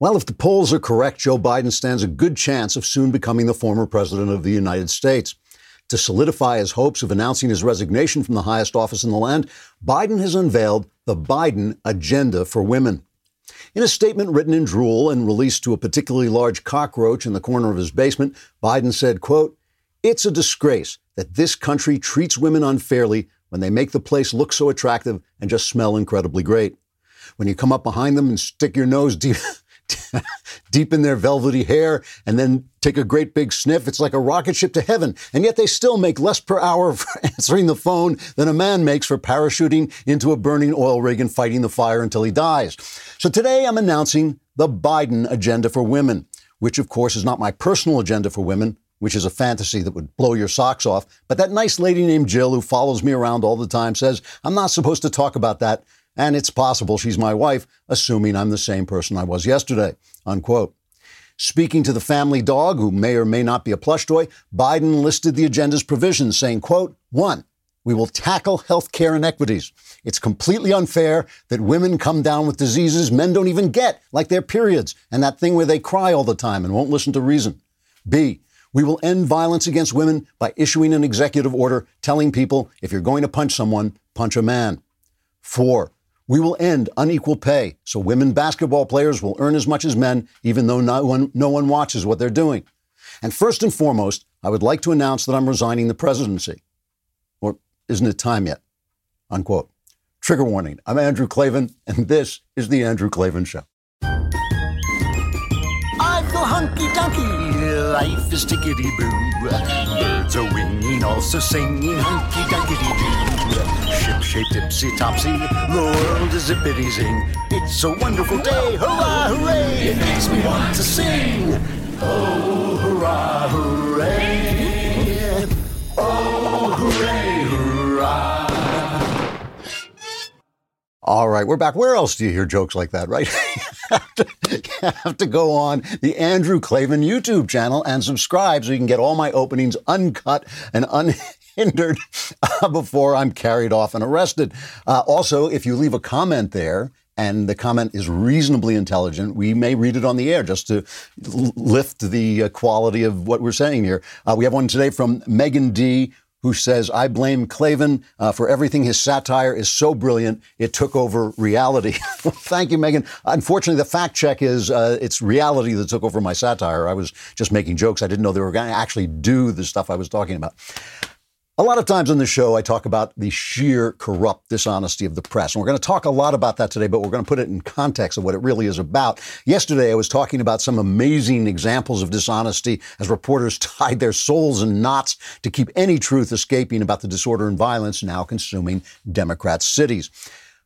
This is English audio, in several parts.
Well, if the polls are correct, Joe Biden stands a good chance of soon becoming the former president of the United States. To solidify his hopes of announcing his resignation from the highest office in the land, Biden has unveiled the Biden Agenda for Women. In a statement written in drool and released to a particularly large cockroach in the corner of his basement, Biden said, quote, It's a disgrace that this country treats women unfairly when they make the place look so attractive and just smell incredibly great. When you come up behind them and stick your nose deep deep in their velvety hair and then take a great big sniff. It's like a rocket ship to heaven. And yet they still make less per hour for answering the phone than a man makes for parachuting into a burning oil rig and fighting the fire until he dies. So today I'm announcing the Biden agenda for women, which of course is not my personal agenda for women. Which is a fantasy that would blow your socks off. But that nice lady named Jill, who follows me around all the time, says, I'm not supposed to talk about that and it's possible she's my wife, assuming I'm the same person I was yesterday. Unquote. Speaking to the family dog, who may or may not be a plush toy, Biden listed the agenda's provisions, saying, quote, one, we will tackle health care inequities. It's completely unfair that women come down with diseases men don't even get, like their periods, and that thing where they cry all the time and won't listen to reason. B, we will end violence against women by issuing an executive order telling people if you're going to punch someone, punch a man. Four, we will end unequal pay, so women basketball players will earn as much as men, even though no one, no one watches what they're doing. And first and foremost, I would like to announce that I'm resigning the presidency. Or isn't it time yet? Unquote. Trigger warning. I'm Andrew Klavan, and this is The Andrew Klavan Show. I feel hunky dunky. Life is tickety boo. Birds are winging, also singing hunky dunky doo shaped tipsy topsy. The world is zippity zing. It's a wonderful day, hurrah, hooray! It makes me want to sing. Oh, hurrah, hooray! Oh, hooray, hurrah! All right, we're back. Where else do you hear jokes like that, right? have, to, have to go on the Andrew Klavan YouTube channel and subscribe so you can get all my openings uncut and un hindered uh, before I'm carried off and arrested. Uh, also, if you leave a comment there, and the comment is reasonably intelligent, we may read it on the air just to lift the uh, quality of what we're saying here. Uh, we have one today from Megan D who says, I blame Klavan uh, for everything. His satire is so brilliant, it took over reality. thank you, Megan. Unfortunately, the fact check is uh, it's reality that took over my satire. I was just making jokes. I didn't know they were going to actually do the stuff I was talking about. A lot of times on the show, I talk about the sheer corrupt dishonesty of the press. And we're going to talk a lot about that today, but we're going to put it in context of what it really is about. Yesterday, I was talking about some amazing examples of dishonesty as reporters tied their souls in knots to keep any truth escaping about the disorder and violence now consuming Democrat cities.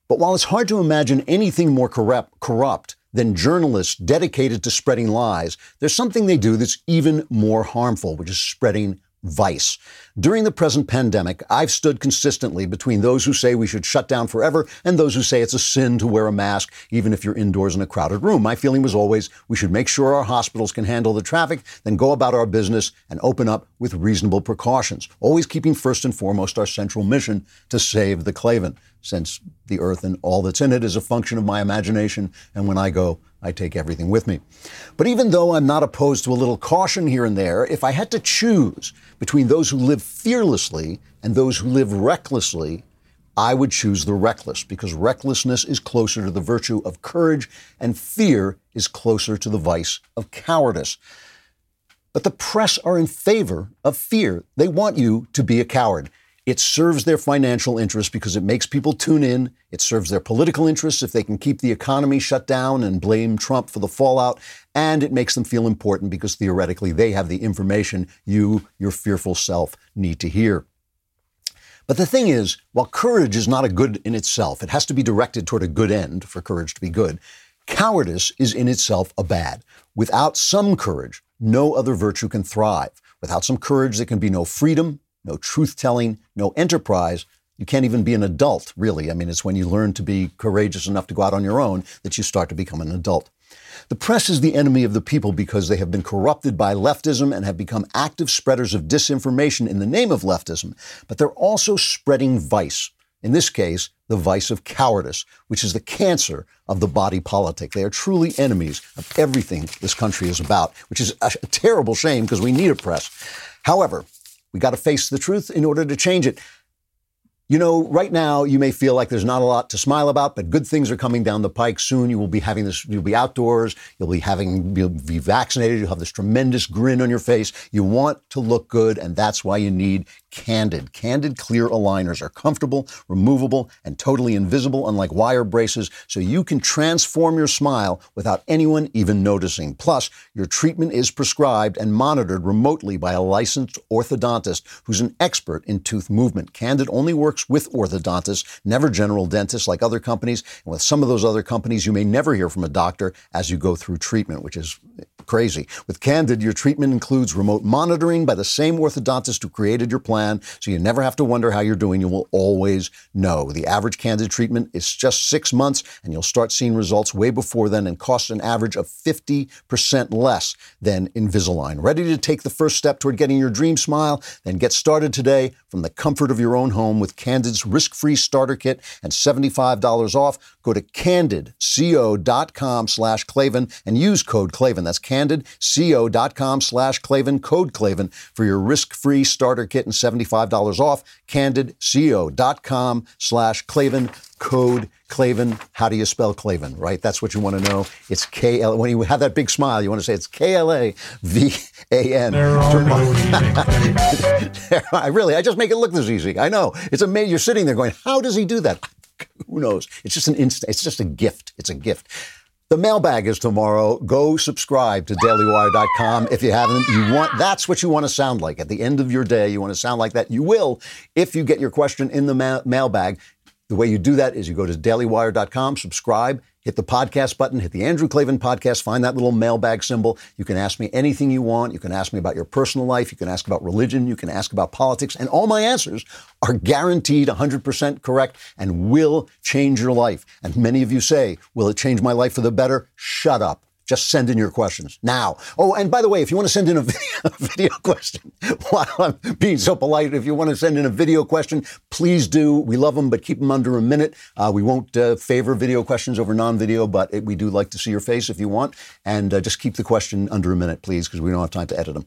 But while it's hard to imagine anything more corrupt, corrupt than journalists dedicated to spreading lies, there's something they do that's even more harmful, which is spreading vice. During the present pandemic, I've stood consistently between those who say we should shut down forever and those who say it's a sin to wear a mask, even if you're indoors in a crowded room. My feeling was always we should make sure our hospitals can handle the traffic, then go about our business and open up with reasonable precautions, always keeping first and foremost our central mission to save the Klavan, since the earth and all that's in it is a function of my imagination, and when I go, I take everything with me. But even though I'm not opposed to a little caution here and there, if I had to choose between those who live fearlessly and those who live recklessly, I would choose the reckless because recklessness is closer to the virtue of courage and fear is closer to the vice of cowardice. But the press are in favor of fear. They want you to be a coward. It serves their financial interests because it makes people tune in. It serves their political interests if they can keep the economy shut down and blame Trump for the fallout. And it makes them feel important because theoretically they have the information you, your fearful self, need to hear. But the thing is, while courage is not a good in itself, it has to be directed toward a good end for courage to be good. Cowardice is in itself a bad. Without some courage, no other virtue can thrive. Without some courage, there can be no freedom, no truth telling, no enterprise. You can't even be an adult, really. I mean, it's when you learn to be courageous enough to go out on your own that you start to become an adult. The press is the enemy of the people because they have been corrupted by leftism and have become active spreaders of disinformation in the name of leftism, but they're also spreading vice. In this case, the vice of cowardice, which is the cancer of the body politic. They are truly enemies of everything this country is about, which is a, terrible shame because we need a press. However, we got to face the truth in order to change it. You know, right now you may feel like there's not a lot to smile about, but good things are coming down the pike soon. You will be having this, you'll be outdoors, you'll be having, you'll be vaccinated, you'll have this tremendous grin on your face. You want to look good, and that's why you need Candid. Candid clear aligners are comfortable, removable, and totally invisible, unlike wire braces, so you can transform your smile without anyone even noticing. Plus, your treatment is prescribed and monitored remotely by a licensed orthodontist who's an expert in tooth movement. Candid only works with orthodontists, never general dentists like other companies. And with some of those other companies, you may never hear from a doctor as you go through treatment, which is crazy. With Candid, your treatment includes remote monitoring by the same orthodontist who created your plan, so you never have to wonder how you're doing. You will always know. The average Candid treatment is just six months, and you'll start seeing results way before then and cost an average of 50% less than Invisalign. Ready to take the first step toward getting your dream smile? Then get started today from the comfort of your own home with Candid's risk-free starter kit and $75 off. Go to candidco.com slash Klavan and use code Klavan. That's candidco.com slash Klavan, code Klavan for your risk-free starter kit and $75 off. candidco.com slash Klavan, code Klavan. How do you spell Klavan, right? That's what you want to know. It's K-L, when you have that big smile, you want to say it's K-L-A-V-A-N. There are no easy. I really, I just make it look this easy. I know. It's amazing. You're sitting there going, how does he do that? Who knows? It's just an instant. It's just a gift. It's a gift. The mailbag is tomorrow. Go subscribe to dailywire.com if you haven't. You want that's what you want to sound like at the end of your day. You want to sound like that. You will if you get your question in the ma- mailbag. The way you do that is you go to dailywire.com, subscribe, hit the podcast button, hit the Andrew Klavan podcast, find that little mailbag symbol. You can ask me anything you want. You can ask me about your personal life. You can ask about religion. You can ask about politics. And all my answers are guaranteed 100% correct and will change your life. And many of you say, will it change my life for the better? Shut up. Just send in your questions now. Oh, and by the way, if you want to send in a video, a video question, while I'm being so polite, if you want to send in a video question, please do. We love them, but keep them under a minute. Uh, we won't uh, favor video questions over non-video, but it, we do like to see your face if you want. And uh, just keep the question under a minute, please, because we don't have time to edit them.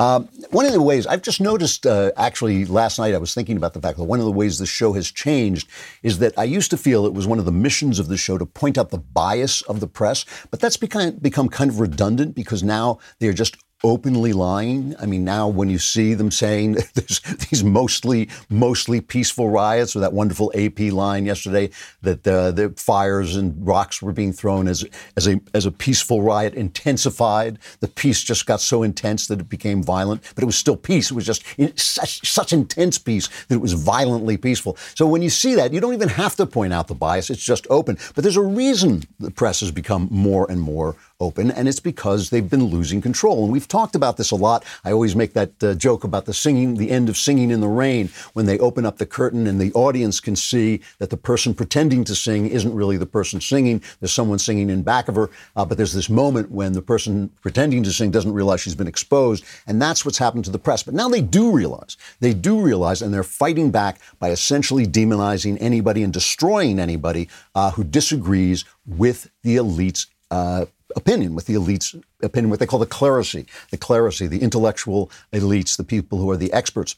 Um, one of the ways I've just noticed, uh, actually, last night I was thinking about the fact that one of the ways this show has changed is that I used to feel it was one of the missions of the show to point out the bias of the press, but that's become, become kind of redundant because now they're just openly lying. I mean, now when you see them saying there's these mostly mostly peaceful riots, or that wonderful AP line yesterday that uh, the fires and rocks were being thrown as as a as a peaceful riot intensified. The peace just got so intense that it became violent, but it was still peace. It was just such such intense peace that it was violently peaceful. So when you see that, you don't even have to point out the bias. It's just open. But there's a reason the press has become more and more open, and it's because they've been losing control. And we've talked about this a lot. I always make that uh, joke about the singing, the end of Singing in the Rain, when they open up the curtain and the audience can see that the person pretending to sing isn't really the person singing. There's someone singing in back of her, uh, but there's this moment when the person pretending to sing doesn't realize she's been exposed, and that's what's happened to the press. But now they do realize. They do realize, and they're fighting back by essentially demonizing anybody and destroying anybody uh, who disagrees with the elites. Uh, opinion, with the elites' opinion, what they call the clerisy, the clerisy, the intellectual elites, the people who are the experts.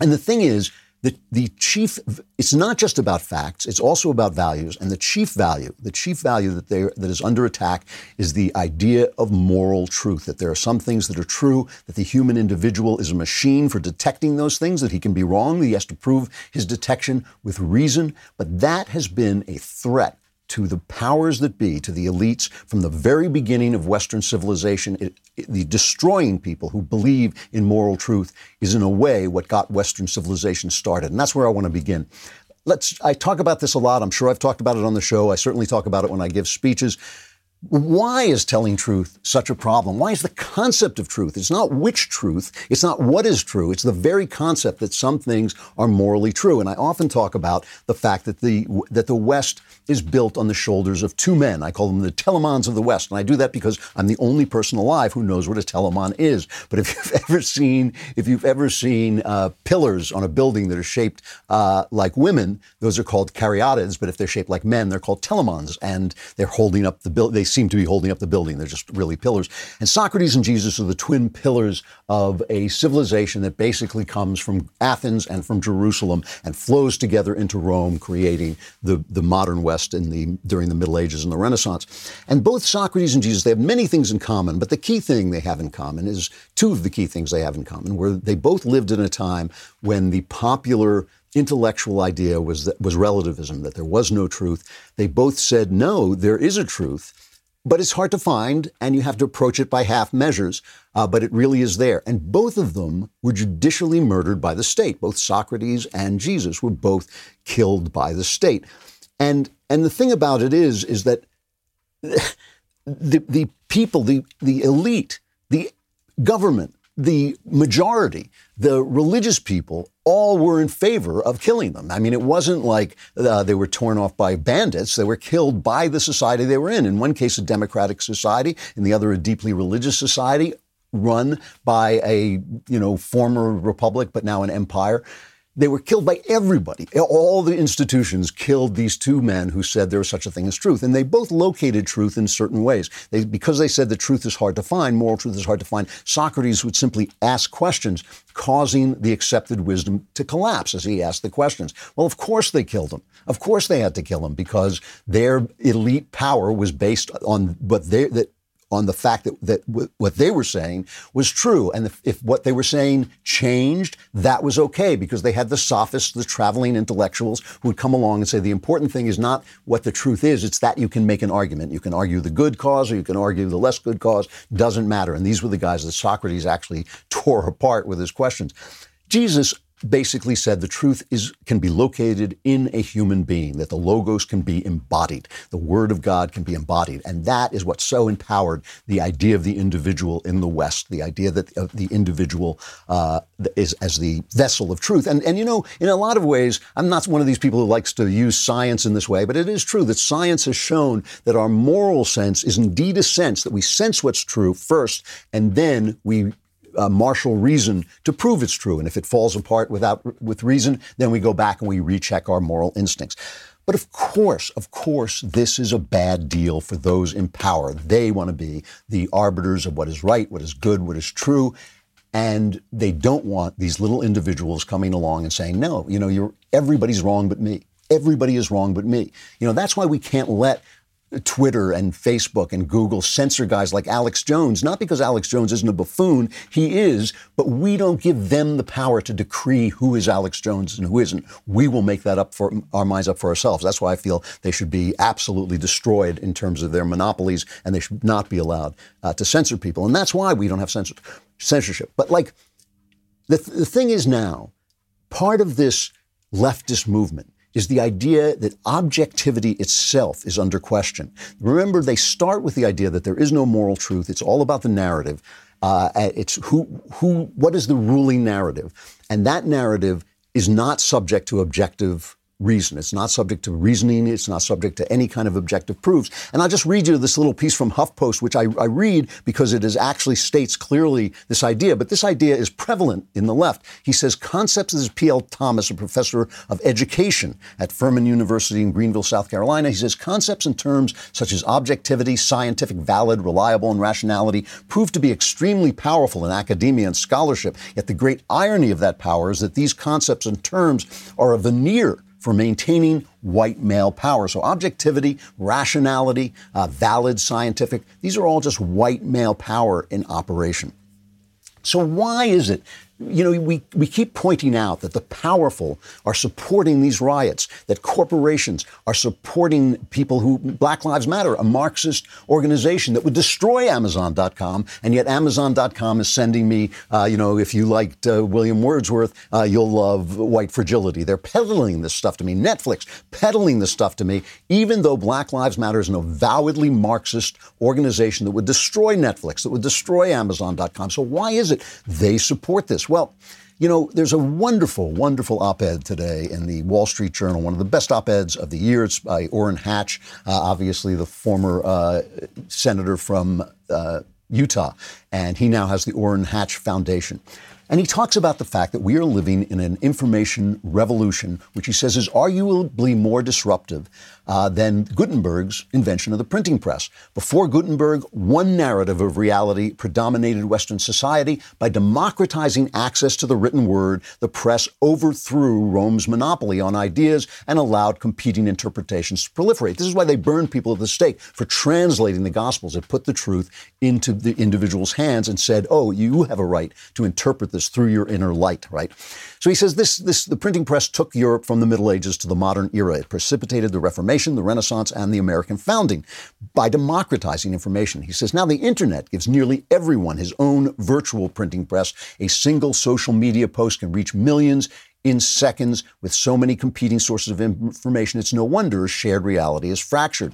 And the thing is, the, the chief, it's not just about facts, it's also about values. And the chief value, the chief value that, they, that is under attack is the idea of moral truth, that there are some things that are true, that the human individual is a machine for detecting those things, that he can be wrong, that he has to prove his detection with reason. But that has been a threat to the powers that be, to the elites from the very beginning of Western civilization. It, it, the destroying people who believe in moral truth is, in a way, what got Western civilization started. And that's where I want to begin. Let's, I talk about this a lot. I'm sure I've talked about it on the show. I certainly talk about it when I give speeches. Why is telling truth such a problem? Why is the concept of truth? It's not which truth. It's not what is true. It's the very concept that some things are morally true. And I often talk about the fact that the, that the West is built on the shoulders of two men. I call them the Telamons of the West. And I do that because I'm the only person alive who knows what a Telamon is. But if you've ever seen, if you've ever seen uh, pillars on a building that are shaped uh, like women, those are called caryatids. But if they're shaped like men, they're called Telamons. And they're holding up the building. Seem to be holding up the building. They're just really pillars. And Socrates and Jesus are the twin pillars of a civilization that basically comes from Athens and from Jerusalem and flows together into Rome, creating the, the modern West West in the, during the Middle Ages and the Renaissance. And both Socrates and Jesus, they have many things in common, but the key thing they have in common is two of the key things they have in common, where they both lived in a time when the popular intellectual idea was that was relativism, that there was no truth. They both said, no, there is a truth but it's hard to find, and you have to approach it by half measures. Uh, but it really is there. And both of them were judicially murdered by the state. Both Socrates and Jesus were both killed by the state. And and the thing about it is is that the the people, the the elite, the government, the majority, the religious people all were in favor of killing them. I mean, it wasn't like uh, they were torn off by bandits. They were killed by the society they were in. In one case, a democratic society, in the other, a deeply religious society run by a, you know, former republic, but now an empire. They were killed by everybody. All the institutions killed these two men who said there was such a thing as truth. And they both located truth in certain ways. They, because they said the truth is hard to find, moral truth is hard to find, Socrates would simply ask questions, causing the accepted wisdom to collapse as he asked the questions. Well, of course they killed him. Of course they had to kill him because their elite power was based on what they, that on the fact that, that w- what they were saying was true. And if, if, what they were saying changed, that was okay because they had the sophists, the traveling intellectuals who would come along and say the important thing is not what the truth is, it's that you can make an argument. You can argue the good cause or you can argue the less good cause, doesn't matter. And these were the guys that Socrates actually tore apart with his questions. Jesus basically said the truth is can be located in a human being that the logos can be embodied the word of god can be embodied. And that is what so empowered the idea of the individual in the west the idea that uh, the individual uh, is as the vessel of truth. And and you know in a lot of ways i'm not one of these people who likes to use science in this way but it is true that science has shown that our moral sense is indeed a sense that we sense what's true first and then we uh, marshal reason to prove it's true. And if it falls apart without with reason, then we go back and we recheck our moral instincts. But of course, of course, this is a bad deal for those in power. They want to be the arbiters of what is right, what is good, what is true. And they don't want these little individuals coming along and saying, no, you know, you're, everybody's wrong but me. Everybody is wrong but me. You know, that's why we can't let Twitter and Facebook and Google censor guys like Alex Jones, not because Alex Jones isn't a buffoon, he is, but we don't give them the power to decree who is Alex Jones and who isn't. We will make that up for our minds up for ourselves. That's why I feel they should be absolutely destroyed in terms of their monopolies and they should not be allowed uh, to censor people. And that's why we don't have censor- censorship. But like, the, th- the thing is now, part of this leftist movement is the idea that objectivity itself is under question. Remember, they start with the idea that there is no moral truth. It's all about the narrative. Uh, it's who, who, what is the ruling narrative? And that narrative is not subject to objective reason. It's not subject to reasoning. It's not subject to any kind of objective proofs. And I'll just read you this little piece from HuffPost, which I, I read because it is actually states clearly this idea. But this idea is prevalent in the left. He says concepts. This is P.L. Thomas, a professor of education at Furman University in Greenville, South Carolina. He says concepts and terms such as objectivity, scientific, valid, reliable, and rationality prove to be extremely powerful in academia and scholarship. Yet the great irony of that power is that these concepts and terms are a veneer for maintaining white male power. So objectivity, rationality, uh, valid scientific, these are all just white male power in operation. So why is it you know, we, we keep pointing out that the powerful are supporting these riots, that corporations are supporting people who, Black Lives Matter, a Marxist organization that would destroy Amazon.com, and yet Amazon.com is sending me, uh, you know, if you liked uh, William Wordsworth, uh, you'll love White Fragility. They're peddling this stuff to me. Netflix peddling this stuff to me, even though Black Lives Matter is an avowedly Marxist organization that would destroy Netflix, that would destroy Amazon.com. So why is it they support this? Well, you know, there's a wonderful, wonderful op ed today in the Wall Street Journal, one of the best op eds of the year. It's by Orrin Hatch, uh, obviously the former uh, senator from uh, Utah, and he now has the Orrin Hatch Foundation. And he talks about the fact that we are living in an information revolution, which he says is arguably more disruptive uh, than Gutenberg's invention of the printing press. Before Gutenberg, one narrative of reality predominated Western society. By democratizing access to the written word, the press overthrew Rome's monopoly on ideas and allowed competing interpretations to proliferate. This is why they burned people at the stake for translating the Gospels. It put the truth into the individual's hands and said, oh, you have a right to interpret this through your inner light, right? So he says this, this, the printing press took Europe from the Middle Ages to the modern era. It precipitated the Reformation, the Renaissance, and the American founding by democratizing information. He says now the internet gives nearly everyone his own virtual printing press. A single social media post can reach millions in seconds with so many competing sources of information. It's no wonder shared reality is fractured.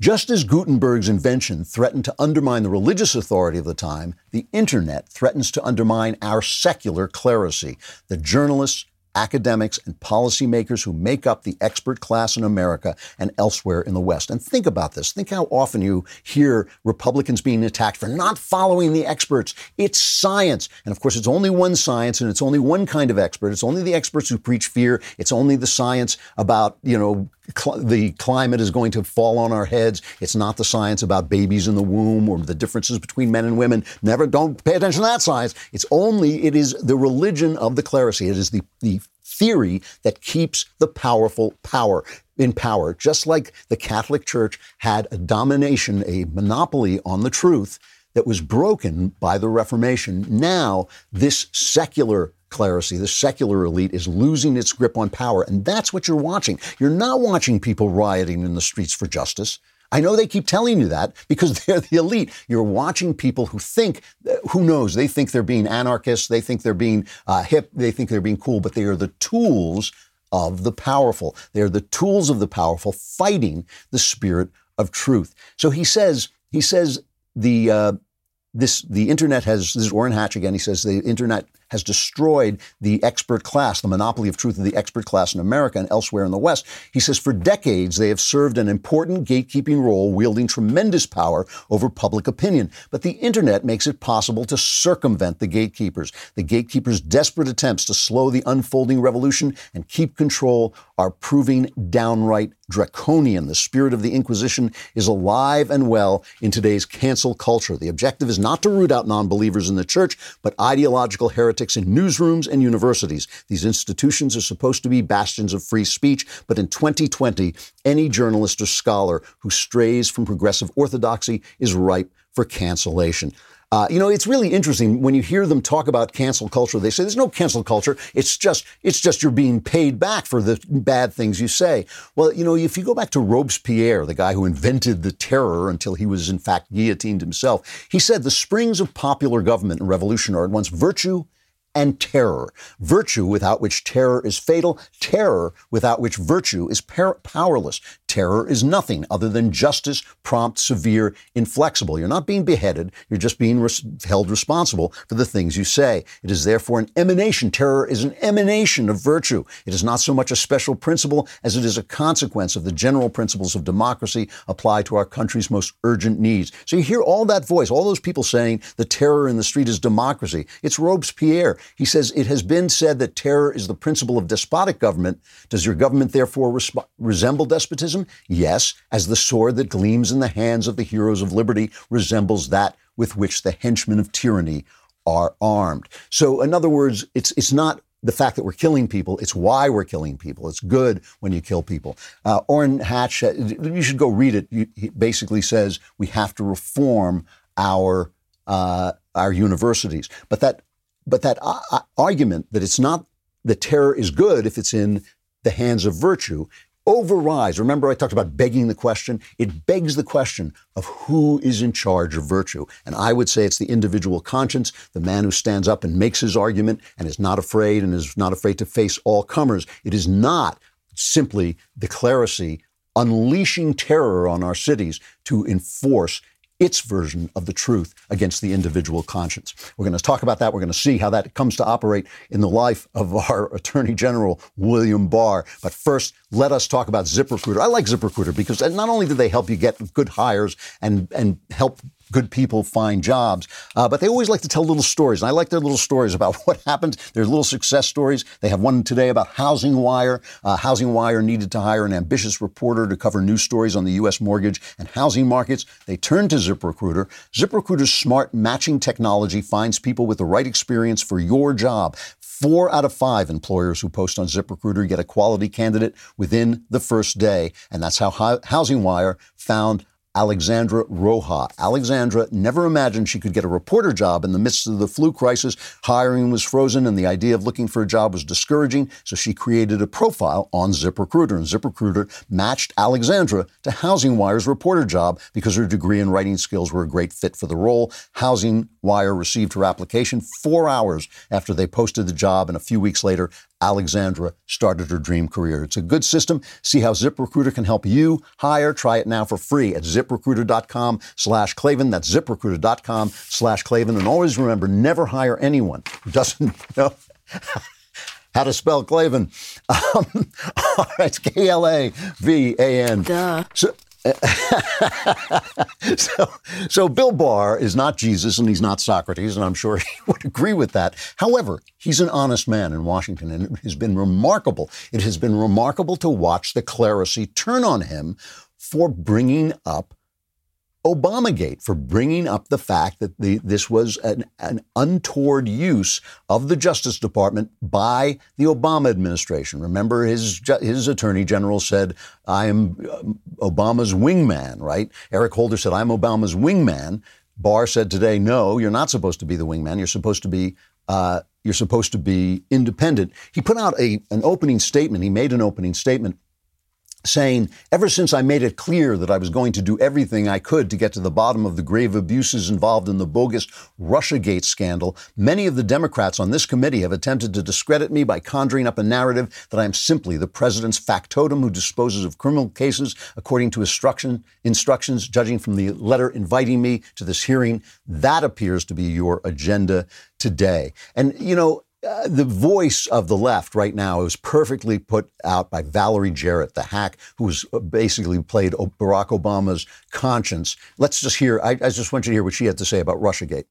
Just as Gutenberg's invention threatened to undermine the religious authority of the time, the internet threatens to undermine our secular clerisy. The journalists, academics, and policymakers who make up the expert class in America and elsewhere in the West. And think about this. Think how often you hear Republicans being attacked for not following the experts. It's science. And of course, it's only one science and it's only one kind of expert. It's only the experts who preach fear. It's only the science about, you know, cl- the climate is going to fall on our heads. It's not the science about babies in the womb or the differences between men and women. Never, don't pay attention to that science. It's only, it is the religion of the clerisy. It is the, the theory that keeps the powerful power in power. Just like the Catholic Church had a domination, a monopoly on the truth that was broken by the Reformation. Now, this secular clerisy, the secular elite, is losing its grip on power. And that's what you're watching. You're not watching people rioting in the streets for justice. I know they keep telling you that because they're the elite. You're watching people who think, who knows, they think they're being anarchists, they think they're being uh, hip, they think they're being cool, but they are the tools of the powerful. They are the tools of the powerful fighting the spirit of truth. So he says, he says the uh, this the internet has this is Orrin Hatch again. He says the internet has destroyed the expert class, the monopoly of truth of the expert class in America and elsewhere in the West. He says for decades they have served an important gatekeeping role, wielding tremendous power over public opinion. But the internet makes it possible to circumvent the gatekeepers. The gatekeepers' desperate attempts to slow the unfolding revolution and keep control are proving downright draconian. The spirit of the Inquisition is alive and well in today's cancel culture. The objective is not to root out non believers in the church, but ideological heretics in newsrooms and universities. These institutions are supposed to be bastions of free speech, but in 2020, any journalist or scholar who strays from progressive orthodoxy is ripe for cancellation. Uh, you know, it's really interesting when you hear them talk about cancel culture. They say there's no cancel culture. It's just it's just you're being paid back for the bad things you say. Well, you know, if you go back to Robespierre, the guy who invented the terror until he was in fact guillotined himself, he said the springs of popular government and revolution are at once virtue and terror. Virtue without which terror is fatal, terror without which virtue is par- powerless. Terror is nothing other than justice, prompt, severe, inflexible. You're not being beheaded, you're just being res- held responsible for the things you say. It is therefore an emanation. Terror is an emanation of virtue. It is not so much a special principle as it is a consequence of the general principles of democracy applied to our country's most urgent needs. So you hear all that voice, all those people saying the terror in the street is democracy. It's Robespierre. He says it has been said that terror is the principle of despotic government. Does your government therefore resp- resemble despotism? Yes, as the sword that gleams in the hands of the heroes of liberty resembles that with which the henchmen of tyranny are armed. So, in other words, it's, it's not the fact that we're killing people, it's why we're killing people. It's good when you kill people. Uh, Orrin Hatch, uh, you should go read it. He basically says we have to reform our, uh, our universities. But that but that uh, uh, argument that it's not that terror is good if it's in the hands of virtue overrides. Remember, I talked about begging the question? It begs the question of who is in charge of virtue. And I would say it's the individual conscience, the man who stands up and makes his argument and is not afraid and is not afraid to face all comers. It is not simply the clerisy unleashing terror on our cities to enforce its version of the truth against the individual conscience. We're going to talk about that. We're going to see how that comes to operate in the life of our Attorney General, William Barr. But first, let us talk about ZipRecruiter. I like ZipRecruiter because not only do they help you get good hires and, and help good people find jobs. Uh, but they always like to tell little stories. And I like their little stories about what happened. There's little success stories. They have one today about Housing Wire. Uh, Housing Wire needed to hire an ambitious reporter to cover news stories on the U.S. mortgage and housing markets. They turned to ZipRecruiter. ZipRecruiter's smart matching technology finds people with the right experience for your job. Four out of five employers who post on ZipRecruiter get a quality candidate within the first day. And that's how Housing Wire found Alexandra Roja. Alexandra never imagined she could get a reporter job in the midst of the flu crisis. Hiring was frozen and the idea of looking for a job was discouraging, so she created a profile on ZipRecruiter. And ZipRecruiter matched Alexandra to Housing Wire's reporter job because her degree and writing skills were a great fit for the role. Housing Wire received her application four hours after they posted the job, and a few weeks later, Alexandra started her dream career. It's a good system. See how ZipRecruiter can help you hire. Try it now for free at ziprecruiter.com slash Klavan. That's ziprecruiter.com slash Klavan. And always remember, never hire anyone who doesn't know how to spell Klavan. Um, all right, K L A V A N. Duh. So, so, so Bill Barr is not Jesus and he's not Socrates, and I'm sure he would agree with that. However, he's an honest man in Washington, and it has been remarkable. It has been remarkable to watch the clerisy turn on him for bringing up Obamagate for bringing up the fact that the, this was an, an, untoward use of the Justice Department by the Obama administration. Remember, his his attorney general said, "I am uh, Obama's wingman." Right? Eric Holder said, "I'm Obama's wingman." Barr said today, "No, you're not supposed to be the wingman. You're supposed to be." Uh, you're supposed to be independent. He put out a, an opening statement. He made an opening statement saying, ever since I made it clear that I was going to do everything I could to get to the bottom of the grave abuses involved in the bogus Russiagate scandal, many of the Democrats on this committee have attempted to discredit me by conjuring up a narrative that I am simply the president's factotum who disposes of criminal cases according to instruction, instructions, judging from the letter inviting me to this hearing. That appears to be your agenda today. And, you know, uh, the voice of the left right now is perfectly put out by Valerie Jarrett, the hack who's uh, basically played Barack Obama's conscience. Let's just hear, I, I just want you to hear what she had to say about Russiagate.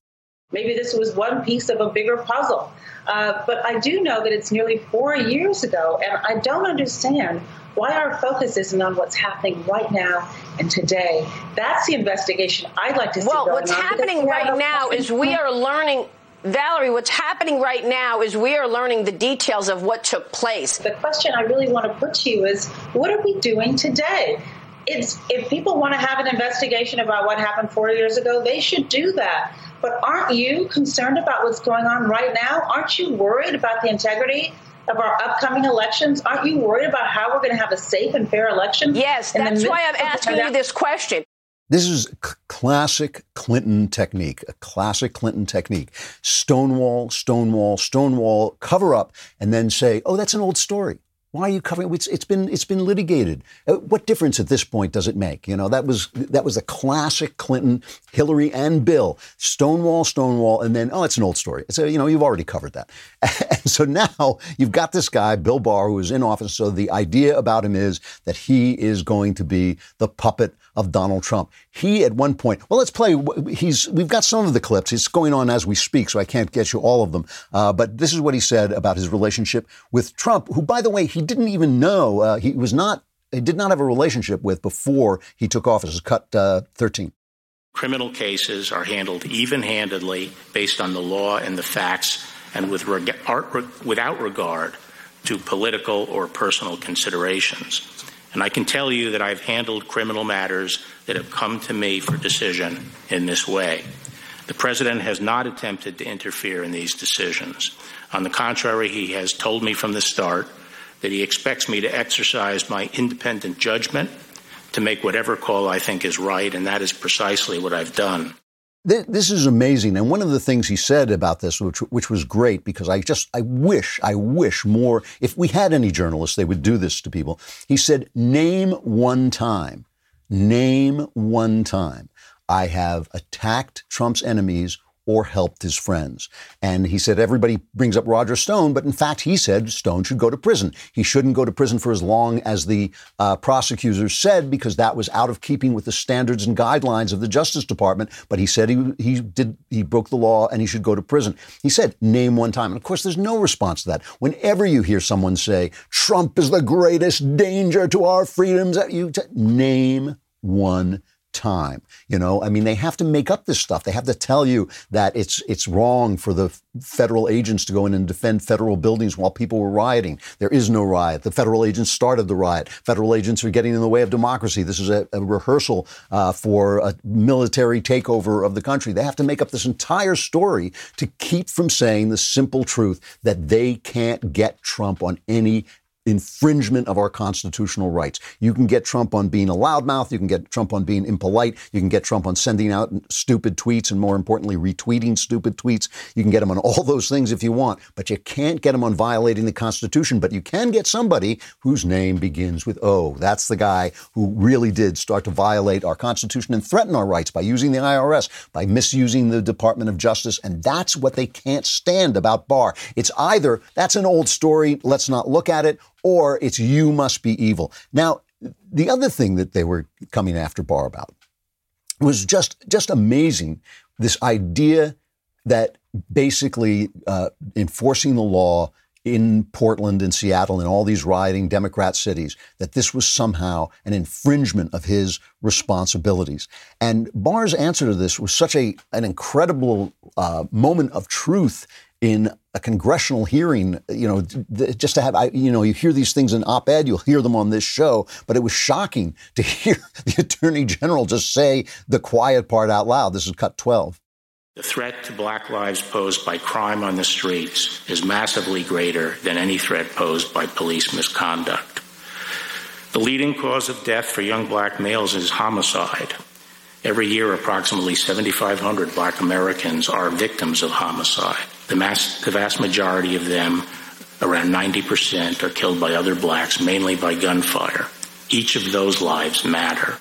Maybe this was one piece of a bigger puzzle. Uh, but I do know that it's nearly four years ago, and I don't understand why our focus isn't on what's happening right now and today. That's the investigation I'd like to see. Well, what's happening right now is we are learning Valerie, what's happening right now is we are learning the details of what took place. The question I really want to put to you is what are we doing today? It's, if people want to have an investigation about what happened four years ago, they should do that. But aren't you concerned about what's going on right now? Aren't you worried about the integrity of our upcoming elections? Aren't you worried about how we're going to have a safe and fair election? Yes, that's why I'm asking you this question. This is classic Clinton technique, a classic Clinton technique. Stonewall, Stonewall, Stonewall, cover up, and then say, oh, that's an old story. Why are you covering? It's, it's been it's been litigated. Uh, what difference at this point does it make? You know that was that was a classic Clinton, Hillary, and Bill. Stonewall, Stonewall, and then oh, it's an old story. It's a, you know you've already covered that, and so now you've got this guy Bill Barr who is in office. So the idea about him is that he is going to be the puppet of Donald Trump. He at one point, well, let's play. He's we've got some of the clips. It's going on as we speak, so I can't get you all of them. Uh, but this is what he said about his relationship with Trump, who, by the way, he didn't even know uh, he was not. He did not have a relationship with before he took office. Cut uh, 13. Criminal cases are handled even handedly based on the law and the facts and with reg- without regard to political or personal considerations. And I can tell you that I've handled criminal matters that have come to me for decision in this way. The president has not attempted to interfere in these decisions. On the contrary, he has told me from the start that he expects me to exercise my independent judgment to make whatever call I think is right, and that is precisely what I've done. This is amazing. And one of the things he said about this, which, which was great, because I just, I wish, I wish more, if we had any journalists, they would do this to people. He said, name one time, name one time I have attacked Trump's enemies or helped his friends. And he said everybody brings up Roger Stone, but in fact, he said Stone should go to prison. He shouldn't go to prison for as long as the uh, prosecutors said, because that was out of keeping with the standards and guidelines of the Justice Department. But he said he, he did he broke the law and he should go to prison. He said, name one time. And of course, there's no response to that. Whenever you hear someone say, Trump is the greatest danger to our freedoms, you t- name one time. You know, I mean, they have to make up this stuff. They have to tell you that it's it's wrong for the federal agents to go in and defend federal buildings while people were rioting. There is no riot. The federal agents started the riot. Federal agents are getting in the way of democracy. This is a, a rehearsal uh, for a military takeover of the country. They have to make up this entire story to keep from saying the simple truth that they can't get Trump on any infringement of our constitutional rights. You can get Trump on being a loudmouth. You can get Trump on being impolite. You can get Trump on sending out stupid tweets and, more importantly, retweeting stupid tweets. You can get him on all those things if you want, but you can't get him on violating the Constitution. But you can get somebody whose name begins with O. That's the guy who really did start to violate our Constitution and threaten our rights by using the IRS, by misusing the Department of Justice. And that's what they can't stand about Barr. It's either that's an old story, let's not look at it, or it's you must be evil. Now, the other thing that they were coming after Barr about was just just amazing. This idea that basically uh, enforcing the law in Portland and Seattle and all these rioting Democrat cities, that this was somehow an infringement of his responsibilities. And Barr's answer to this was such a an incredible uh, moment of truth in a congressional hearing, you know, just to have, you know, you hear these things in op-ed, you'll hear them on this show, but it was shocking to hear the attorney general just say the quiet part out loud. This is cut 12. The threat to black lives posed by crime on the streets is massively greater than any threat posed by police misconduct. The leading cause of death for young black males is homicide. Every year, approximately 7,500 black Americans are victims of homicide. The, mass, the vast majority of them, around 90%, are killed by other blacks, mainly by gunfire. Each of those lives matter.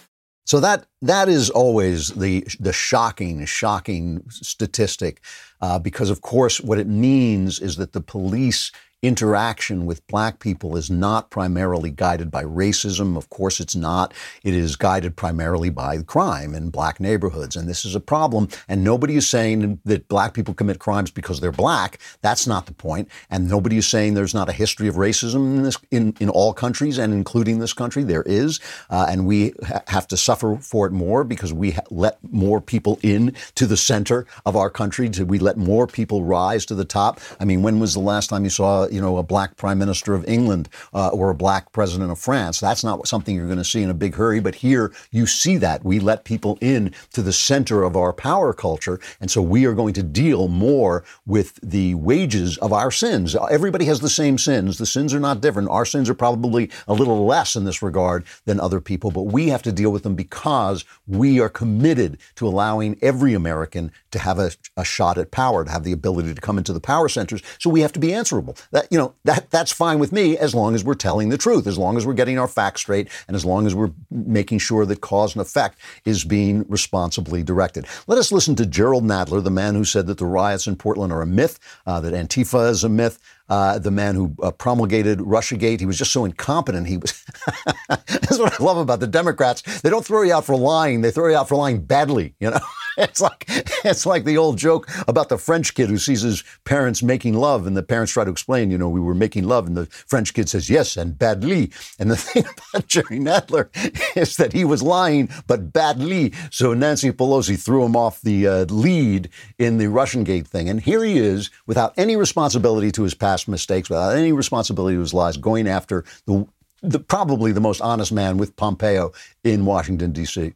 So that that is always the the shocking, shocking statistic, uh, because of course what it means is that the police interaction with black people is not primarily guided by racism. Of course, it's not. It is guided primarily by crime in black neighborhoods. And this is a problem. And nobody is saying that black people commit crimes because they're black. That's not the point. And nobody is saying there's not a history of racism in this, in, in all countries and including this country. There is. Uh, and we ha- have to suffer for it more because we ha- let more people in to the center of our country. We let more people rise to the top. I mean, when was the last time you saw you know, a black prime minister of England uh, or a black president of France. That's not something you're going to see in a big hurry. But here you see that. We let people in to the center of our power culture. And so we are going to deal more with the wages of our sins. Everybody has the same sins. The sins are not different. Our sins are probably a little less in this regard than other people, but we have to deal with them because we are committed to allowing every American to have a, a shot at power, to have the ability to come into the power centers. So we have to be answerable. That you know, that that's fine with me as long as we're telling the truth, as long as we're getting our facts straight, and as long as we're making sure that cause and effect is being responsibly directed. Let us listen to Jerrold Nadler, the man who said that the riots in Portland are a myth, uh, that Antifa is a myth, uh, the man who uh, promulgated Russiagate. He was just so incompetent. He was. That's what I love about the Democrats. They don't throw you out for lying. They throw you out for lying badly. You know, it's like it's like the old joke about the French kid who sees his parents making love, and the parents try to explain, you know, we were making love, and the French kid says yes and badly. And the thing about Jerry Nadler is that he was lying, but badly. So Nancy Pelosi threw him off the uh, lead in the Russiagate thing, and here he is without any responsibility to his past past mistakes without any responsibility to his lies, going after the, the probably the most honest man with Pompeo in Washington, D.C.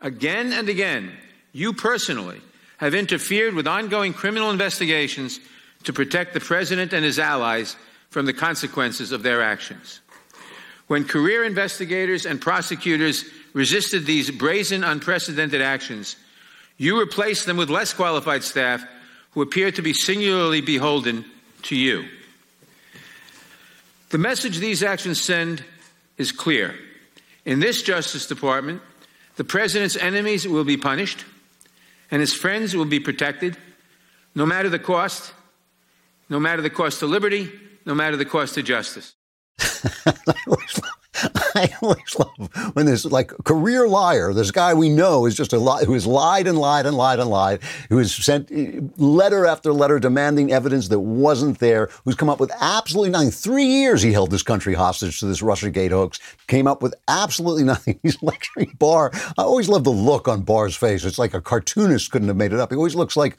Again and again, you personally have interfered with ongoing criminal investigations to protect the president and his allies from the consequences of their actions. When career investigators and prosecutors resisted these brazen, unprecedented actions, you replaced them with less qualified staff who appear to be singularly beholden to you. The message these actions send is clear. In this Justice Department, the President's enemies will be punished and his friends will be protected, no matter the cost, no matter the cost to liberty, no matter the cost to justice. I always love when there's like career liar. This guy we know is just a lie, who has lied and lied and lied and lied, who has sent eh, letter after letter demanding evidence that wasn't there, who's come up with absolutely nothing. Three years he held this country hostage to this Russiagate hoax, came up with absolutely nothing. He's lecturing Barr. I always love the look on Barr's face. It's like a cartoonist couldn't have made it up. He always looks like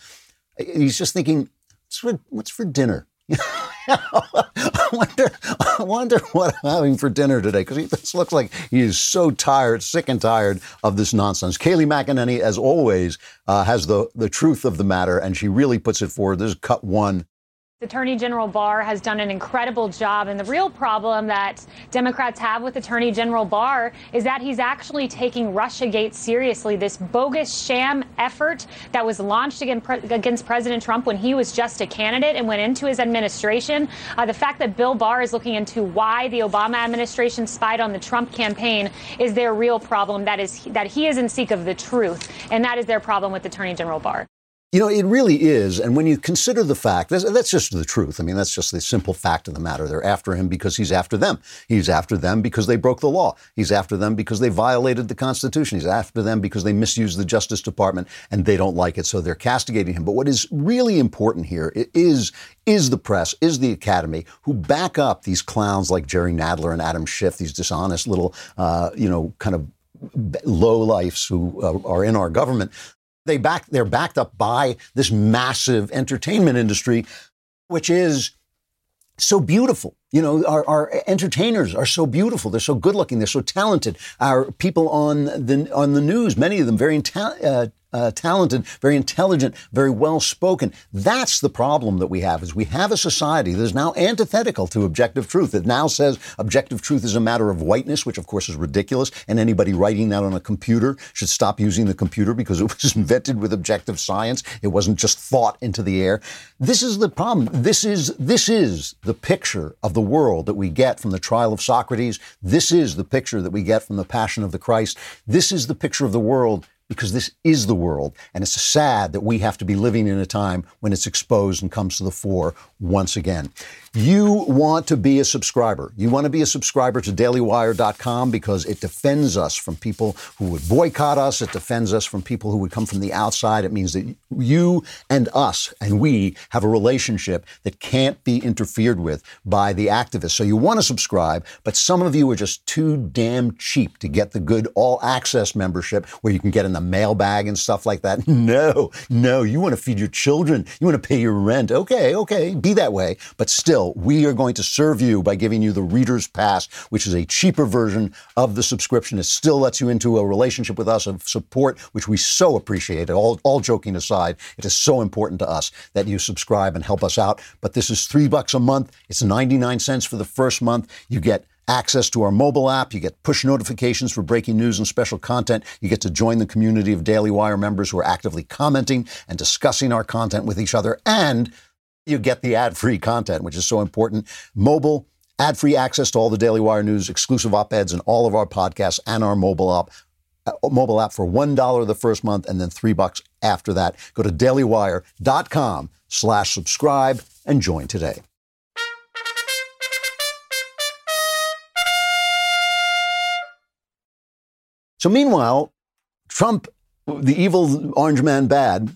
he's just thinking, what's for, what's for dinner? I wonder, I wonder what I'm having for dinner today because he just looks like he is so tired, sick and tired of this nonsense. Kayleigh McEnany, as always, uh, has the, the truth of the matter, and she really puts it forward. This is cut one Attorney General Barr has done an incredible job. And the real problem that Democrats have with Attorney General Barr is that he's actually taking Russiagate seriously, this bogus sham effort that was launched against President Trump when he was just a candidate and went into his administration. Uh, the fact that Bill Barr is looking into why the Obama administration spied on the Trump campaign is their real problem. That is that he is in seek of the truth. And that is their problem with Attorney General Barr. You know, it really is. And when you consider the fact, that's, that's, just the truth. I mean, that's just the simple fact of the matter. They're after him because he's after them. He's after them because they broke the law. He's after them because they violated the Constitution. He's after them because they misused the Justice Department and they don't like it. So they're castigating him. But what is really important here is, is the press, is the Academy, who back up these clowns like Jerry Nadler and Adam Schiff, these dishonest little, uh, you know, kind of low lifes who uh, are in our government they back, they're backed up by this massive entertainment industry, which is so beautiful. You know, our, our, entertainers are so beautiful. They're so good looking. They're so talented. Our people on the on the news, many of them very uh, uh, talented, very intelligent, very well spoken. That's the problem that we have is we have a society that is now antithetical to objective truth. It now says objective truth is a matter of whiteness, which of course is ridiculous. And anybody writing that on a computer should stop using the computer because it was invented with objective science. It wasn't just thought into the air. This is the problem. This is this is the picture of the world that we get from the trial of Socrates. This is the picture that we get from the Passion of the Christ. This is the picture of the world because this is the world. And it's sad that we have to be living in a time when it's exposed and comes to the fore once again. You want to be a subscriber. You want to be a subscriber to dailywire.com because it defends us from people who would boycott us. It defends us from people who would come from the outside. It means that you and us and we have a relationship that can't be interfered with by the activists. So you want to subscribe, but some of you are just too damn cheap to get the good all access membership where you can get in the mailbag and stuff like that. No, no, you want to feed your children. You want to pay your rent. Okay, okay, be that way. But still, we are going to serve you by giving you the Reader's Pass, which is a cheaper version of the subscription. It still lets you into a relationship with us of support, which we so appreciate. All, all joking aside, it is so important to us that you subscribe and help us out. But this is three bucks a month. It's 99 cents for the first month. You get access to our mobile app. You get push notifications for breaking news and special content. You get to join the community of Daily Wire members who are actively commenting and discussing our content with each other. And you get the ad free content, which is so important. Mobile, ad free access to all the Daily Wire news, exclusive op eds, and all of our podcasts and our mobile app. Uh, mobile app for $1 the first month and then 3 bucks after that. Go to dailywire.com slash subscribe and join today. So meanwhile, Trump, the evil orange man bad,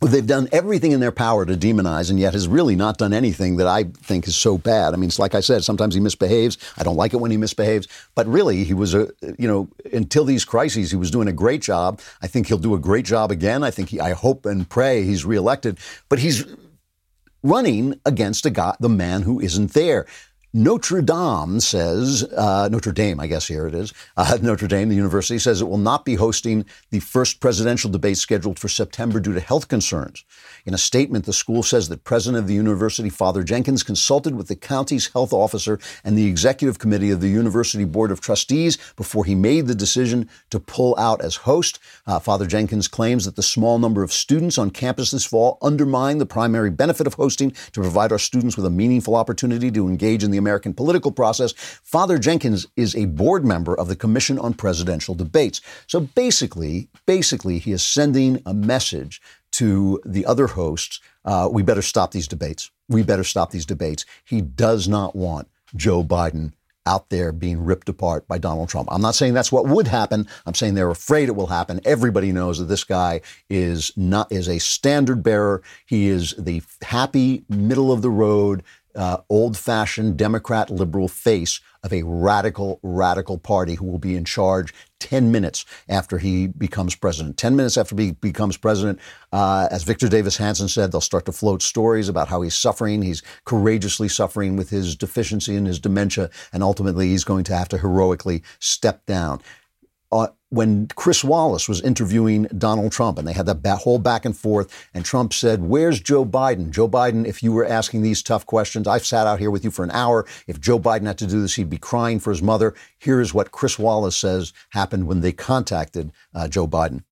they've done everything in their power to demonize and yet has really not done anything that I think is so bad. I mean, it's like I said, sometimes he misbehaves. I don't like it when he misbehaves, but really he was a, you know, until these crises, he was doing a great job. I think he'll do a great job again. I think he, I hope and pray he's reelected, but he's running against a guy, the man who isn't there. Notre Dame says, uh, Notre Dame, I guess here it is, uh, Notre Dame, the university, says it will not be hosting the first presidential debate scheduled for September due to health concerns. In a statement, the school says that president of the university, Father Jenkins, consulted with the county's health officer and the executive committee of the university board of trustees before he made the decision to pull out as host. Uh, Father Jenkins claims that the small number of students on campus this fall undermine the primary benefit of hosting to provide our students with a meaningful opportunity to engage in the American political process. Father Jenkins is a board member of the Commission on Presidential Debates. So basically, basically, he is sending a message to the other hosts. Uh, we better stop these debates. We better stop these debates. He does not want Joe Biden out there being ripped apart by Donald Trump. I'm not saying that's what would happen. I'm saying they're afraid it will happen. Everybody knows that this guy is not is a standard bearer. He is the happy middle of the road uh, old fashioned Democrat liberal face of a radical, radical party who will be in charge 10 minutes after he becomes president. 10 minutes after he becomes president, uh, as Victor Davis Hanson said, they'll start to float stories about how he's suffering. He's courageously suffering with his deficiency and his dementia, and ultimately he's going to have to heroically step down. Uh, when Chris Wallace was interviewing Donald Trump and they had that whole back and forth, and Trump said, Where's Joe Biden? Joe Biden, if you were asking these tough questions, I've sat out here with you for an hour. If Joe Biden had to do this, he'd be crying for his mother. Here is what Chris Wallace says happened when they contacted uh, Joe Biden.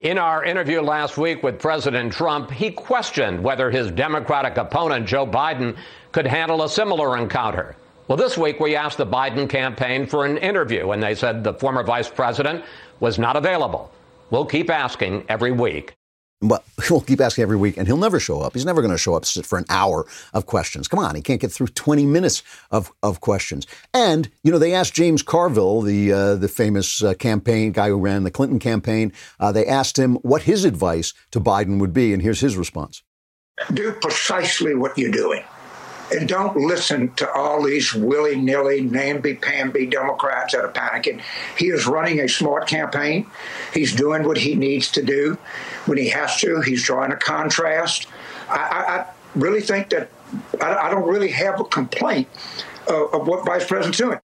In our interview last week with President Trump, he questioned whether his Democratic opponent, Joe Biden, could handle a similar encounter. Well, this week we asked the Biden campaign for an interview, and they said the former vice president was not available. We'll keep asking every week. But we'll keep asking every week, and he'll never show up. He's never going to show up for an hour of questions. Come on, he can't get through 20 minutes of, of questions. And you know, they asked James Carville, the uh, the famous uh, campaign guy who ran the Clinton campaign. Uh, they asked him what his advice to Biden would be, and here's his response: Do precisely what you're doing and don't listen to all these willy nilly, namby pamby Democrats that are panicking. He is running a smart campaign. He's doing what he needs to do when he has to. He's drawing a contrast. I, I, I really think that I, I, don't really have a complaint of, of what Vice President's doing.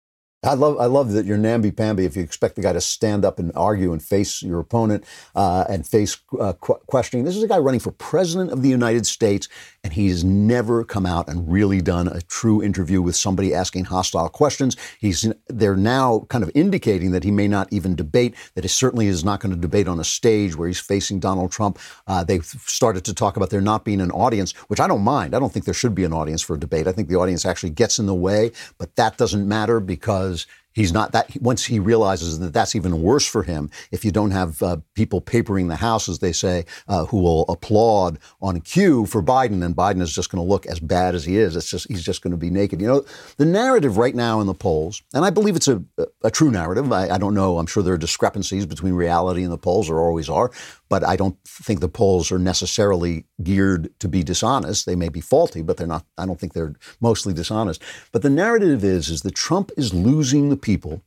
I love, I love that you're namby pamby if you expect the guy to stand up and argue and face your opponent uh, and face uh, qu- questioning. This is a guy running for president of the United States, and he's never come out and really done a true interview with somebody asking hostile questions. He's they're now kind of indicating that he may not even debate. That he certainly is not going to debate on a stage where he's facing Donald Trump. Uh, they've started to talk about there not being an audience, which I don't mind. I don't think there should be an audience for a debate. I think the audience actually gets in the way, but that doesn't matter because because he's not that once he realizes that that's even worse for him if you don't have uh, people papering the house as they say uh, who will applaud on cue for biden and biden is just going to look as bad as he is. It's just he's just going to be naked. You know the narrative right now in the polls and i believe it's a, a true narrative. I, I don't know. I'm sure there are discrepancies between reality and the polls there always are but I don't think the polls are necessarily geared to be dishonest. They may be faulty, but they're not. I don't think they're mostly dishonest. But the narrative is is that Trump is losing the people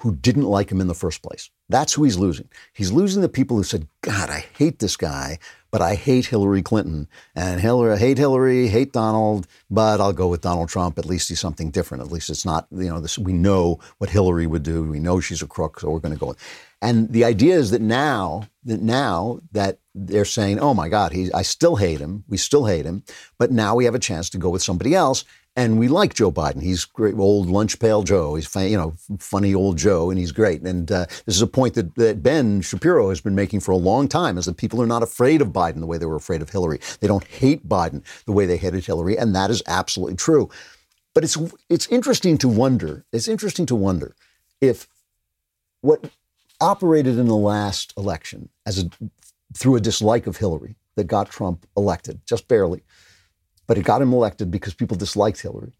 who didn't like him in the first place. That's who he's losing. He's losing the people who said, "God, I hate this guy, but I hate Hillary Clinton, and Hillary, I hate Hillary, hate Donald, but I'll go with Donald Trump. At least he's something different. At least it's not, you know, this, we know what Hillary would do. We know she's a crook, so we're going to go with." And the idea is that now that now that they're saying, "Oh my God, he, I still hate him. We still hate him," but now we have a chance to go with somebody else, and we like Joe Biden. He's great, old lunch pail Joe. He's you know funny old Joe, and he's great. And uh, this is a point that, that Ben Shapiro has been making for a long time: is that people are not afraid of Biden the way they were afraid of Hillary. They don't hate Biden the way they hated Hillary, and that is absolutely true. But it's it's interesting to wonder. It's interesting to wonder if what operated in the last election as a, through a dislike of Hillary that got Trump elected, just barely. But it got him elected because people disliked Hillary.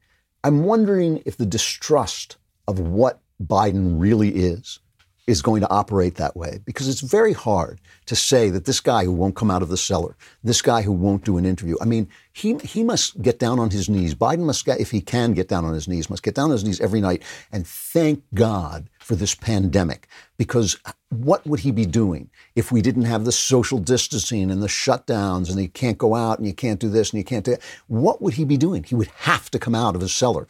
I'm wondering if the distrust of what Biden really is is going to operate that way because it's very hard to say that this guy who won't come out of the cellar, this guy who won't do an interview. I mean, he he must get down on his knees. Biden must get, if he can get down on his knees, must get down on his knees every night and thank God for this pandemic because what would he be doing if we didn't have the social distancing and the shutdowns and you can't go out and you can't do this and you can't do that? What would he be doing? He would have to come out of his cellar.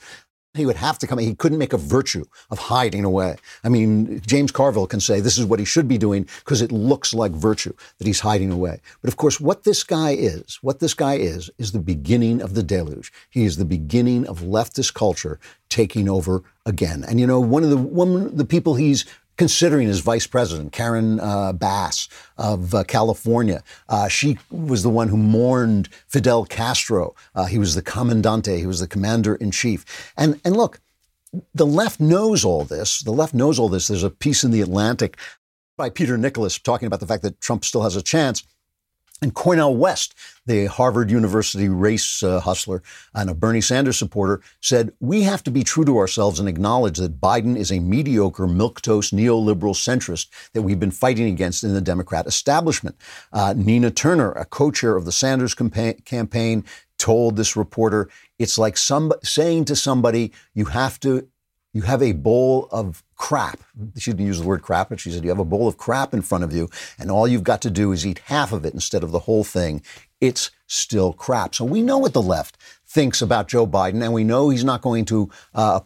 He would have to come. He couldn't make a virtue of hiding away. I mean, James Carville can say this is what he should be doing because it looks like virtue that he's hiding away. But of course, what this guy is, what this guy is, is the beginning of the deluge. He is the beginning of leftist culture taking over again. And you know, one of the one of the people he's considering as vice president, Karen uh, Bass of uh, California. Uh, she was the one who mourned Fidel Castro. Uh, he was the commandante, he was the commander in chief. And, and look, the left knows all this. The left knows all this. There's a piece in The Atlantic by Peter Nicholas talking about the fact that Trump still has a chance. And Cornel West, the Harvard University race uh, hustler and a Bernie Sanders supporter, said, We have to be true to ourselves and acknowledge that Biden is a mediocre, milquetoast, neoliberal centrist that we've been fighting against in the Democrat establishment. Uh, Nina Turner, a co chair of the Sanders campa- campaign, told this reporter, It's like some, saying to somebody, You have to you have a bowl of crap. She didn't use the word crap, but she said you have a bowl of crap in front of you, and all you've got to do is eat half of it instead of the whole thing. It's still crap. So we know what the left thinks about Joe Biden, and we know he's not going to uh,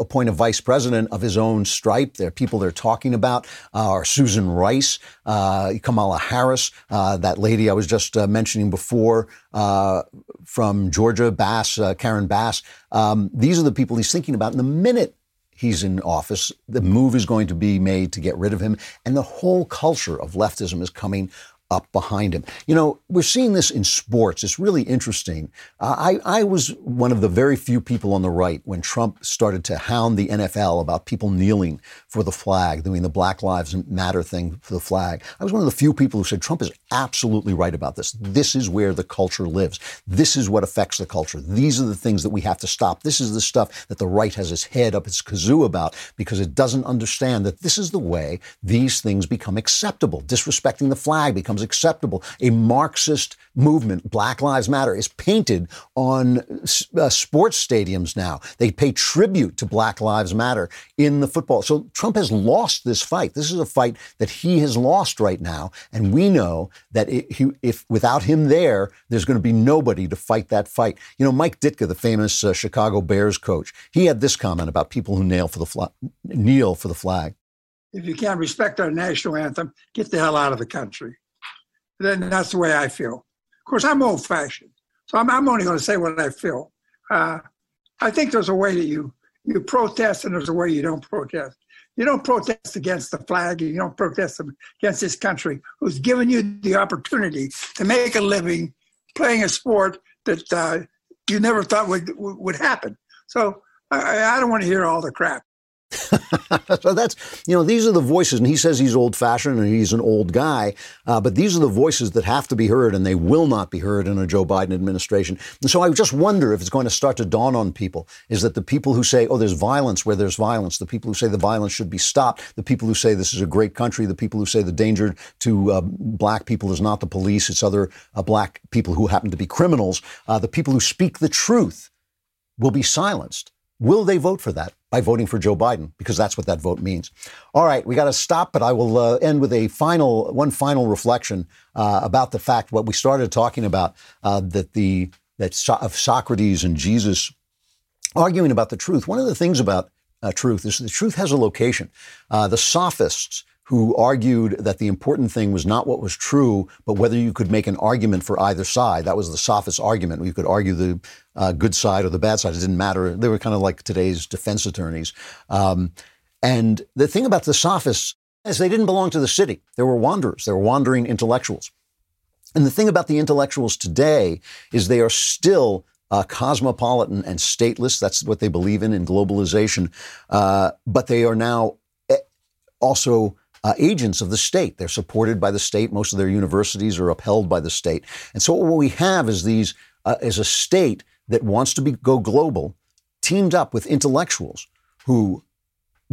appoint a vice president of his own stripe. There are people they're talking about uh, are Susan Rice, uh, Kamala Harris, uh, that lady I was just uh, mentioning before uh, from Georgia, Bass, Karen Bass. Um, these are the people he's thinking about. And the minute he's in office, the move is going to be made to get rid of him, and the whole culture of leftism is coming up behind him. You know, we're seeing this in sports. It's really interesting. I, I was one of the very few people on the right when Trump started to hound the NFL about people kneeling for the flag, doing the Black Lives Matter thing for the flag. I was one of the few people who said Trump is absolutely right about this. This is where the culture lives. This is what affects the culture. These are the things that we have to stop. This is the stuff that the right has its head up its kazoo about because it doesn't understand that this is the way these things become acceptable. Disrespecting the flag becomes becomes acceptable. A Marxist movement, Black Lives Matter, is painted on uh, sports stadiums now. They pay tribute to Black Lives Matter in the football. So Trump has lost this fight. This is a fight that he has lost right now. And we know that it, he, if without him there, there's going to be nobody to fight that fight. You know, Mike Ditka, the famous uh, Chicago Bears coach, he had this comment about people who nail for the kneel for the flag. If you can't respect our national anthem, get the hell out of the country then that's the way I feel. Of course, I'm old fashioned, so I'm, I'm only going to say what I feel. Uh, I think there's a way that you you protest, and there's a way you don't protest. You don't protest against the flag. and You don't protest against this country who's given you the opportunity to make a living playing a sport that uh, you never thought would would happen. So I, I don't want to hear all the crap. so that's, you know, these are the voices. And he says he's old fashioned and he's an old guy. Uh, but these are the voices that have to be heard and they will not be heard in a Joe Biden administration. And so I just wonder if it's going to start to dawn on people is that the people who say, oh, there's violence where there's violence, the people who say the violence should be stopped, the people who say this is a great country, the people who say the danger to uh, black people is not the police, it's other uh, black people who happen to be criminals, uh, the people who speak the truth will be silenced. Will they vote for that? By voting for Joe Biden, because that's what that vote means. All right, we got to stop, but I will uh, end with a final, one final reflection uh, about the fact what we started talking about uh, that the that so- of Socrates and Jesus arguing about the truth. One of the things about uh, truth is the truth has a location. Uh, the sophists who argued that the important thing was not what was true, but whether you could make an argument for either side. That was the sophist argument. You could argue the uh, good side or the bad side. It didn't matter. They were kind of like today's defense attorneys. Um, and the thing about the sophists is they didn't belong to the city. They were wanderers. They were wandering intellectuals. And the thing about the intellectuals today is they are still uh, cosmopolitan and stateless. That's what they believe in in globalization. Uh, but they are now eh, also uh, agents of the state. They're supported by the state. Most of their universities are upheld by the state. And so what we have is these uh, is a state that wants to be, go global, teamed up with intellectuals who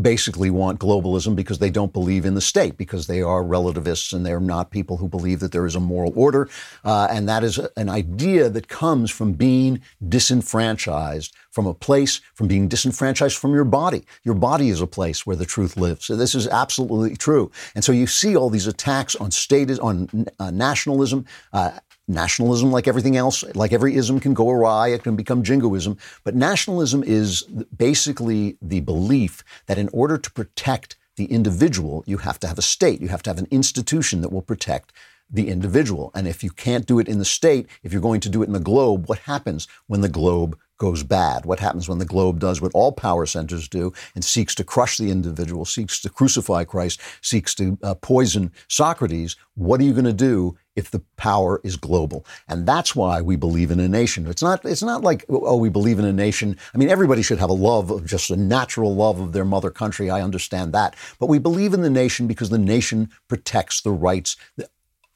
basically want globalism because they don't believe in the state, because they are relativists and they're not people who believe that there is a moral order. Uh, and that is an idea that comes from being disenfranchised from a place, from being disenfranchised from your body. Your body is a place where the truth lives. So this is absolutely true. And so you see all these attacks on state, on uh, nationalism. Uh, nationalism, like everything else, like every ism can go awry, it can become jingoism. But nationalism is basically the belief that in order to protect the individual, you have to have a state, you have to have an institution that will protect the individual. And if you can't do it in the state, if you're going to do it in the globe, what happens when the globe goes bad? What happens when the globe does what all power centers do and seeks to crush the individual, seeks to crucify Christ, seeks to uh, poison Socrates? What are you going to do if the power is global? And that's why we believe in a nation. It's not, it's not like, oh, we believe in a nation. I mean, everybody should have a love of just a natural love of their mother country. I understand that. But we believe in the nation because the nation protects the rights,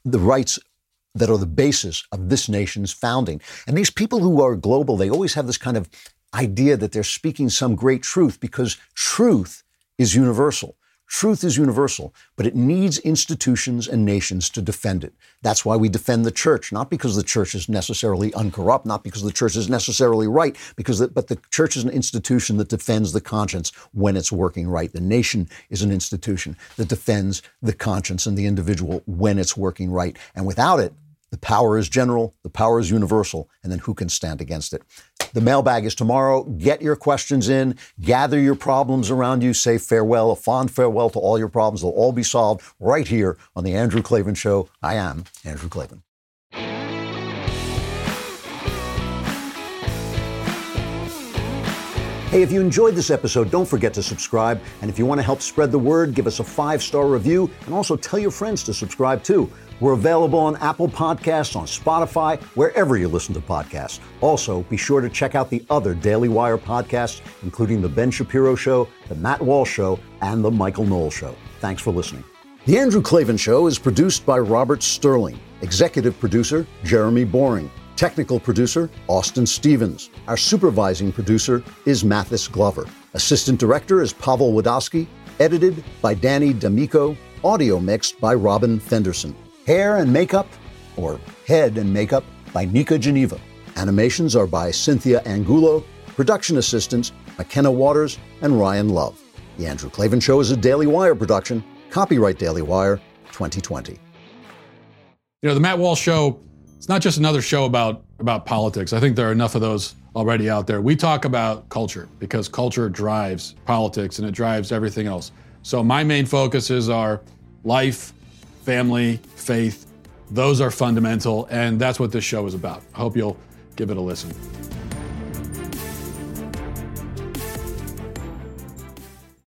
the rights that are the basis of this nation's founding. And these people who are global, they always have this kind of idea that they're speaking some great truth because truth is universal. Truth is universal, but it needs institutions and nations to defend it. That's why we defend the church, not because the church is necessarily uncorrupt, not because the church is necessarily right, because the, but the church is an institution that defends the conscience when it's working right. The nation is an institution that defends the conscience and the individual when it's working right. And without it, the power is general, the power is universal, and then who can stand against it? The mailbag is tomorrow. Get your questions in, gather your problems around you, say farewell, a fond farewell to all your problems. They'll all be solved right here on The Andrew Klavan Show. I am Andrew Klavan. Hey, if you enjoyed this episode, don't forget to subscribe. And if you want to help spread the word, give us a five star review and also tell your friends to subscribe too. We're available on Apple Podcasts, on Spotify, wherever you listen to podcasts. Also, be sure to check out the other Daily Wire podcasts, including The Ben Shapiro Show, The Matt Walsh Show, and The Michael Knowles Show. Thanks for listening. The Andrew Klavan Show is produced by Robert Sterling, executive producer Jeremy Boring. Technical producer, Austin Stevens. Our supervising producer is Mathis Glover. Assistant director is Pavel Wadowski. Edited by Danny D'Amico. Audio mixed by Robin Fenderson. Hair and makeup, or head and makeup, by Nika Geneva. Animations are by Cynthia Angulo. Production assistants, McKenna Waters and Ryan Love. The Andrew Klavan Show is a Daily Wire production. Copyright Daily Wire 2020. You know, the Matt Walsh Show it's not just another show about about politics. I think there are enough of those already out there. We talk about culture because culture drives politics and it drives everything else. So my main focuses are life, family, faith. Those are fundamental, and that's what this show is about. I hope you'll give it a listen.